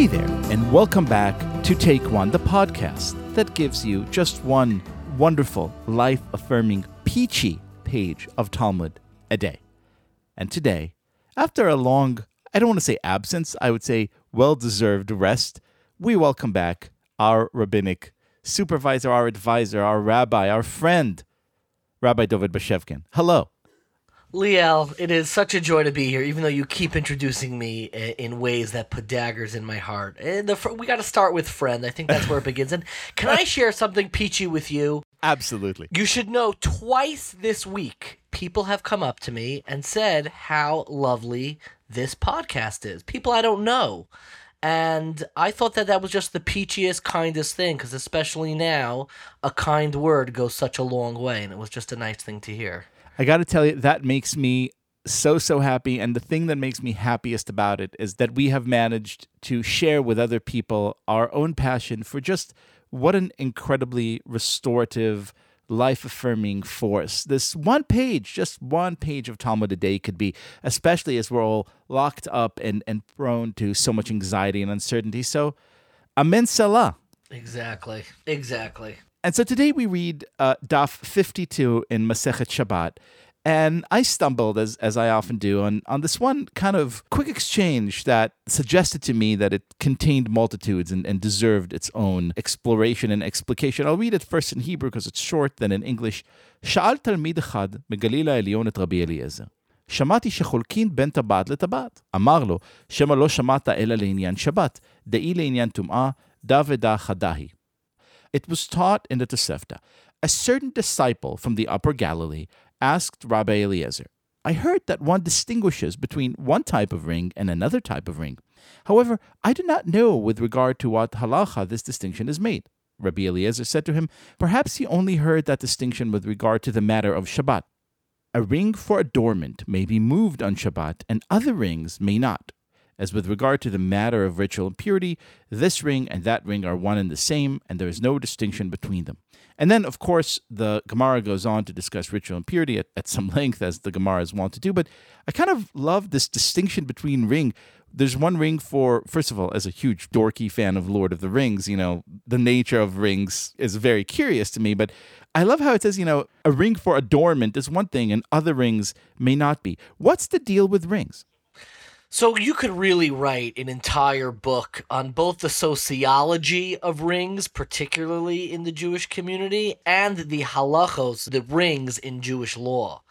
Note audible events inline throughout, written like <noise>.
Hey there, and welcome back to Take One, the podcast that gives you just one wonderful, life affirming, peachy page of Talmud a day. And today, after a long, I don't want to say absence, I would say well deserved rest, we welcome back our rabbinic supervisor, our advisor, our rabbi, our friend, Rabbi Dovid Bashevkin. Hello. Liel, it is such a joy to be here, even though you keep introducing me in ways that put daggers in my heart. And the, we got to start with friend. I think that's where it begins. And can I <laughs> share something peachy with you? Absolutely. You should know twice this week, people have come up to me and said how lovely this podcast is. People I don't know. And I thought that that was just the peachiest, kindest thing, because especially now, a kind word goes such a long way. And it was just a nice thing to hear. I got to tell you, that makes me so, so happy. And the thing that makes me happiest about it is that we have managed to share with other people our own passion for just what an incredibly restorative, life affirming force this one page, just one page of Talmud a day could be, especially as we're all locked up and, and prone to so much anxiety and uncertainty. So, Amen Selah. Exactly. Exactly. And so today we read uh, Daf 52 in Masechet Shabbat. And I stumbled, as, as I often do, on, on this one kind of quick exchange that suggested to me that it contained multitudes and, and deserved its own exploration and explication. I'll read it first in Hebrew because it's short, then in English. שאל תלמיד אחד מגליל העליון את רבי אליעזר. שמעתי שחולקין בין טבעת לטבעת. אמר לו, שמא לא שמעת אלא לעניין שבת, דאי לעניין טומאה, דא ודא חדה היא. it was taught in the Tosefta. A certain disciple from the Upper Galilee asked Rabbi Eliezer, I heard that one distinguishes between one type of ring and another type of ring. However, I do not know with regard to what halacha this distinction is made. Rabbi Eliezer said to him, Perhaps he only heard that distinction with regard to the matter of Shabbat. A ring for adornment may be moved on Shabbat, and other rings may not. As with regard to the matter of ritual impurity, this ring and that ring are one and the same, and there is no distinction between them. And then, of course, the Gemara goes on to discuss ritual impurity at, at some <laughs> length, as the Gemaras want to do. But I kind of love this distinction between ring. There's one ring for, first of all, as a huge dorky fan of Lord of the Rings, you know, the nature of rings is very curious to me. But I love how it says, you know, a ring for adornment is one thing and other rings may not be. What's the deal with rings? So you could really write an entire book on both the sociology of rings, particularly in the Jewish community, and the halachos, the rings in Jewish law.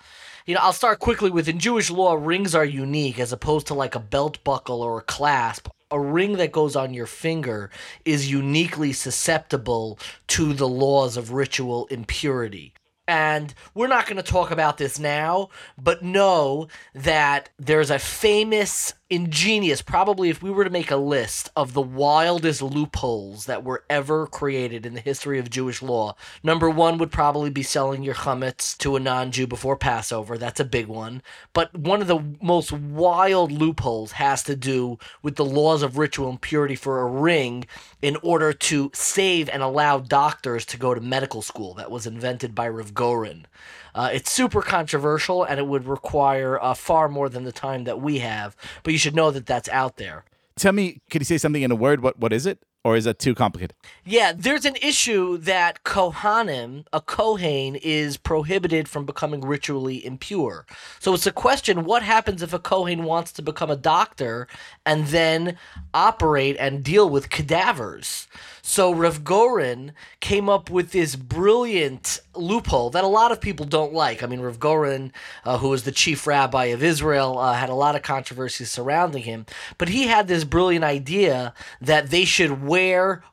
You know, I'll start quickly with in Jewish law, rings are unique as opposed to like a belt buckle or a clasp. A ring that goes on your finger is uniquely susceptible to the laws of ritual impurity. And we're not going to talk about this now, but know that there's a famous ingenious, probably if we were to make a list of the wildest loopholes that were ever created in the history of Jewish law, number one would probably be selling your chametz to a non Jew before Passover. That's a big one. But one of the most wild loopholes has to do with the laws of ritual impurity for a ring in order to save and allow doctors to go to medical school. That was invented by Rav Goren. Uh, it's super controversial and it would require uh, far more than the time that we have, but you should know that that's out there. Tell me, can you say something in a word? What What is it? Or is that too complicated? Yeah, there's an issue that Kohanim, a Kohen, is prohibited from becoming ritually impure. So it's a question what happens if a Kohen wants to become a doctor and then operate and deal with cadavers? So Rav Goren came up with this brilliant loophole that a lot of people don't like. I mean, Rav Goren, uh, who was the chief rabbi of Israel, uh, had a lot of controversy surrounding him. But he had this brilliant idea that they should wear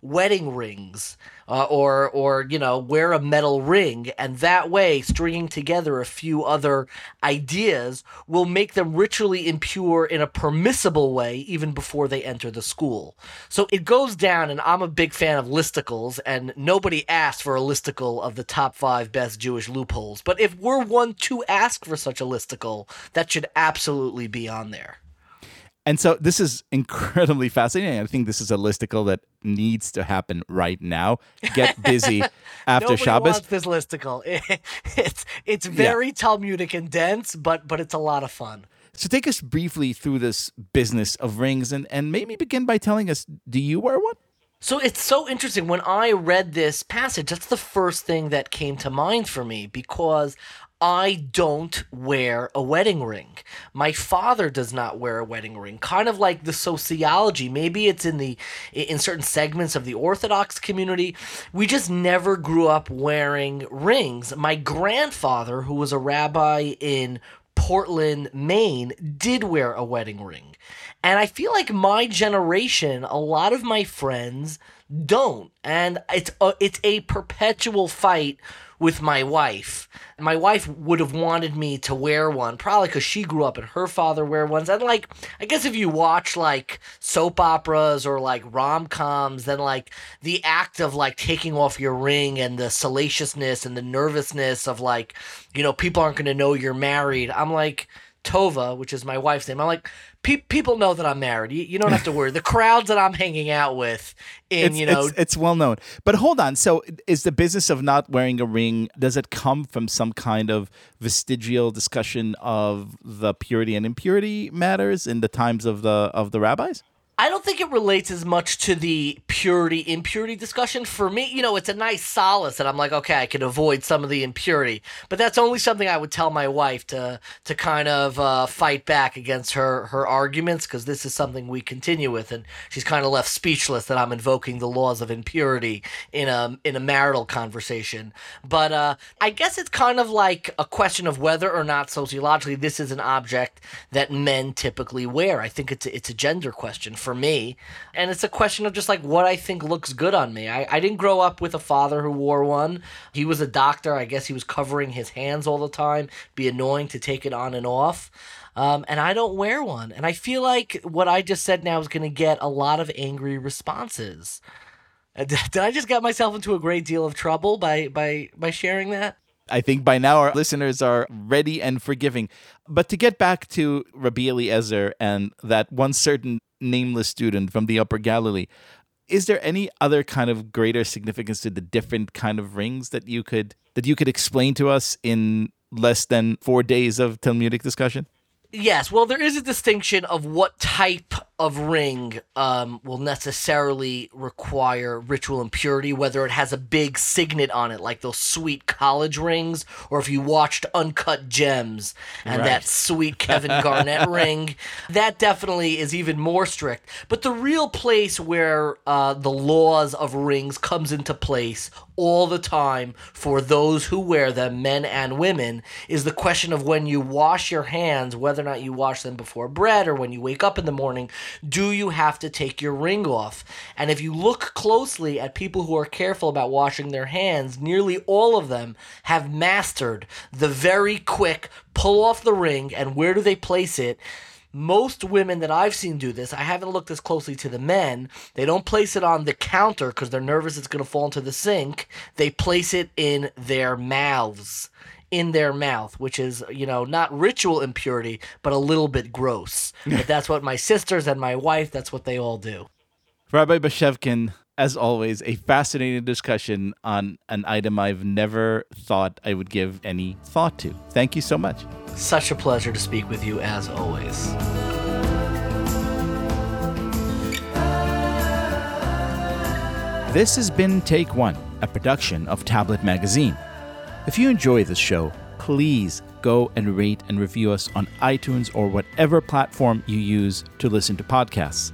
wedding rings uh, or or you know wear a metal ring, and that way stringing together a few other ideas will make them ritually impure in a permissible way even before they enter the school. So it goes down, and I'm a big fan of listicles, and nobody asked for a listicle of the top five best Jewish loopholes. But if we're one to ask for such a listicle, that should absolutely be on there. And so this is incredibly fascinating. I think this is a listicle that needs to happen right now. Get busy <laughs> after Nobody Shabbos. Wants this listicle. <laughs> it's it's very yeah. Talmudic and dense, but but it's a lot of fun. So take us briefly through this business of rings and, and maybe begin by telling us do you wear one? So it's so interesting. When I read this passage, that's the first thing that came to mind for me because I don't wear a wedding ring. My father does not wear a wedding ring. Kind of like the sociology. Maybe it's in the in certain segments of the Orthodox community. We just never grew up wearing rings. My grandfather, who was a rabbi in Portland, Maine, did wear a wedding ring. And I feel like my generation, a lot of my friends don't. And it's a, it's a perpetual fight with my wife. My wife would have wanted me to wear one, probably because she grew up and her father wear ones. And like, I guess if you watch like soap operas or like rom coms, then like the act of like taking off your ring and the salaciousness and the nervousness of like, you know, people aren't going to know you're married. I'm like, Tova, which is my wife's name. I'm like, pe- people know that I'm married. You, you don't have to worry. the crowds that I'm hanging out with, in it's, you know, it's, it's well known. But hold on. So, is the business of not wearing a ring does it come from some kind of vestigial discussion of the purity and impurity matters in the times of the of the rabbis? I don't think it relates as much to the purity impurity discussion. For me, you know, it's a nice solace that I'm like, okay, I can avoid some of the impurity. But that's only something I would tell my wife to to kind of uh, fight back against her her arguments because this is something we continue with, and she's kind of left speechless that I'm invoking the laws of impurity in a in a marital conversation. But uh, I guess it's kind of like a question of whether or not sociologically this is an object that men typically wear. I think it's a, it's a gender question for me. And it's a question of just like what I think looks good on me. I, I didn't grow up with a father who wore one. He was a doctor. I guess he was covering his hands all the time. Be annoying to take it on and off. Um, and I don't wear one. And I feel like what I just said now is going to get a lot of angry responses. Uh, <laughs> did I just get myself into a great deal of trouble by by by sharing that? I think by now our listeners are ready and forgiving. But to get back to Rabbi Eliezer and that one certain nameless student from the Upper Galilee, is there any other kind of greater significance to the different kind of rings that you could that you could explain to us in less than four days of Talmudic discussion? Yes, well, there is a distinction of what type of ring um, will necessarily require ritual impurity, whether it has a big signet on it, like those sweet college rings, or if you watched Uncut Gems and right. that sweet Kevin Garnett <laughs> ring. That definitely is even more strict. But the real place where uh, the laws of rings comes into place all the time for those who wear them, men and women, is the question of when you wash your hands, whether or not you wash them before bread or when you wake up in the morning do you have to take your ring off? And if you look closely at people who are careful about washing their hands, nearly all of them have mastered the very quick pull off the ring and where do they place it? most women that I've seen do this, I haven't looked as closely to the men. They don't place it on the counter because they're nervous it's going to fall into the sink. They place it in their mouths in their mouth, which is, you know, not ritual impurity, but a little bit gross. but <laughs> that's what my sisters and my wife, that's what they all do. Rabbi Bashevkin, as always, a fascinating discussion on an item I've never thought I would give any thought to. Thank you so much. Such a pleasure to speak with you, as always. This has been Take One, a production of Tablet Magazine. If you enjoy this show, please go and rate and review us on iTunes or whatever platform you use to listen to podcasts.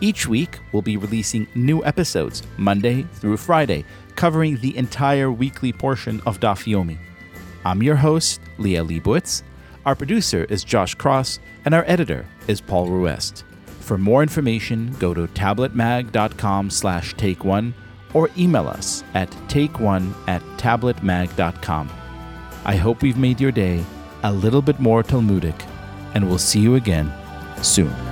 Each week, we'll be releasing new episodes, Monday through Friday, covering the entire weekly portion of Daf Yomi. I'm your host, Liel Leibovitz. Our producer is Josh Cross, and our editor is Paul Ruest. For more information, go to tabletmag.com slash take one or email us at takeone at tabletmag.com. I hope we've made your day a little bit more Talmudic, and we'll see you again soon.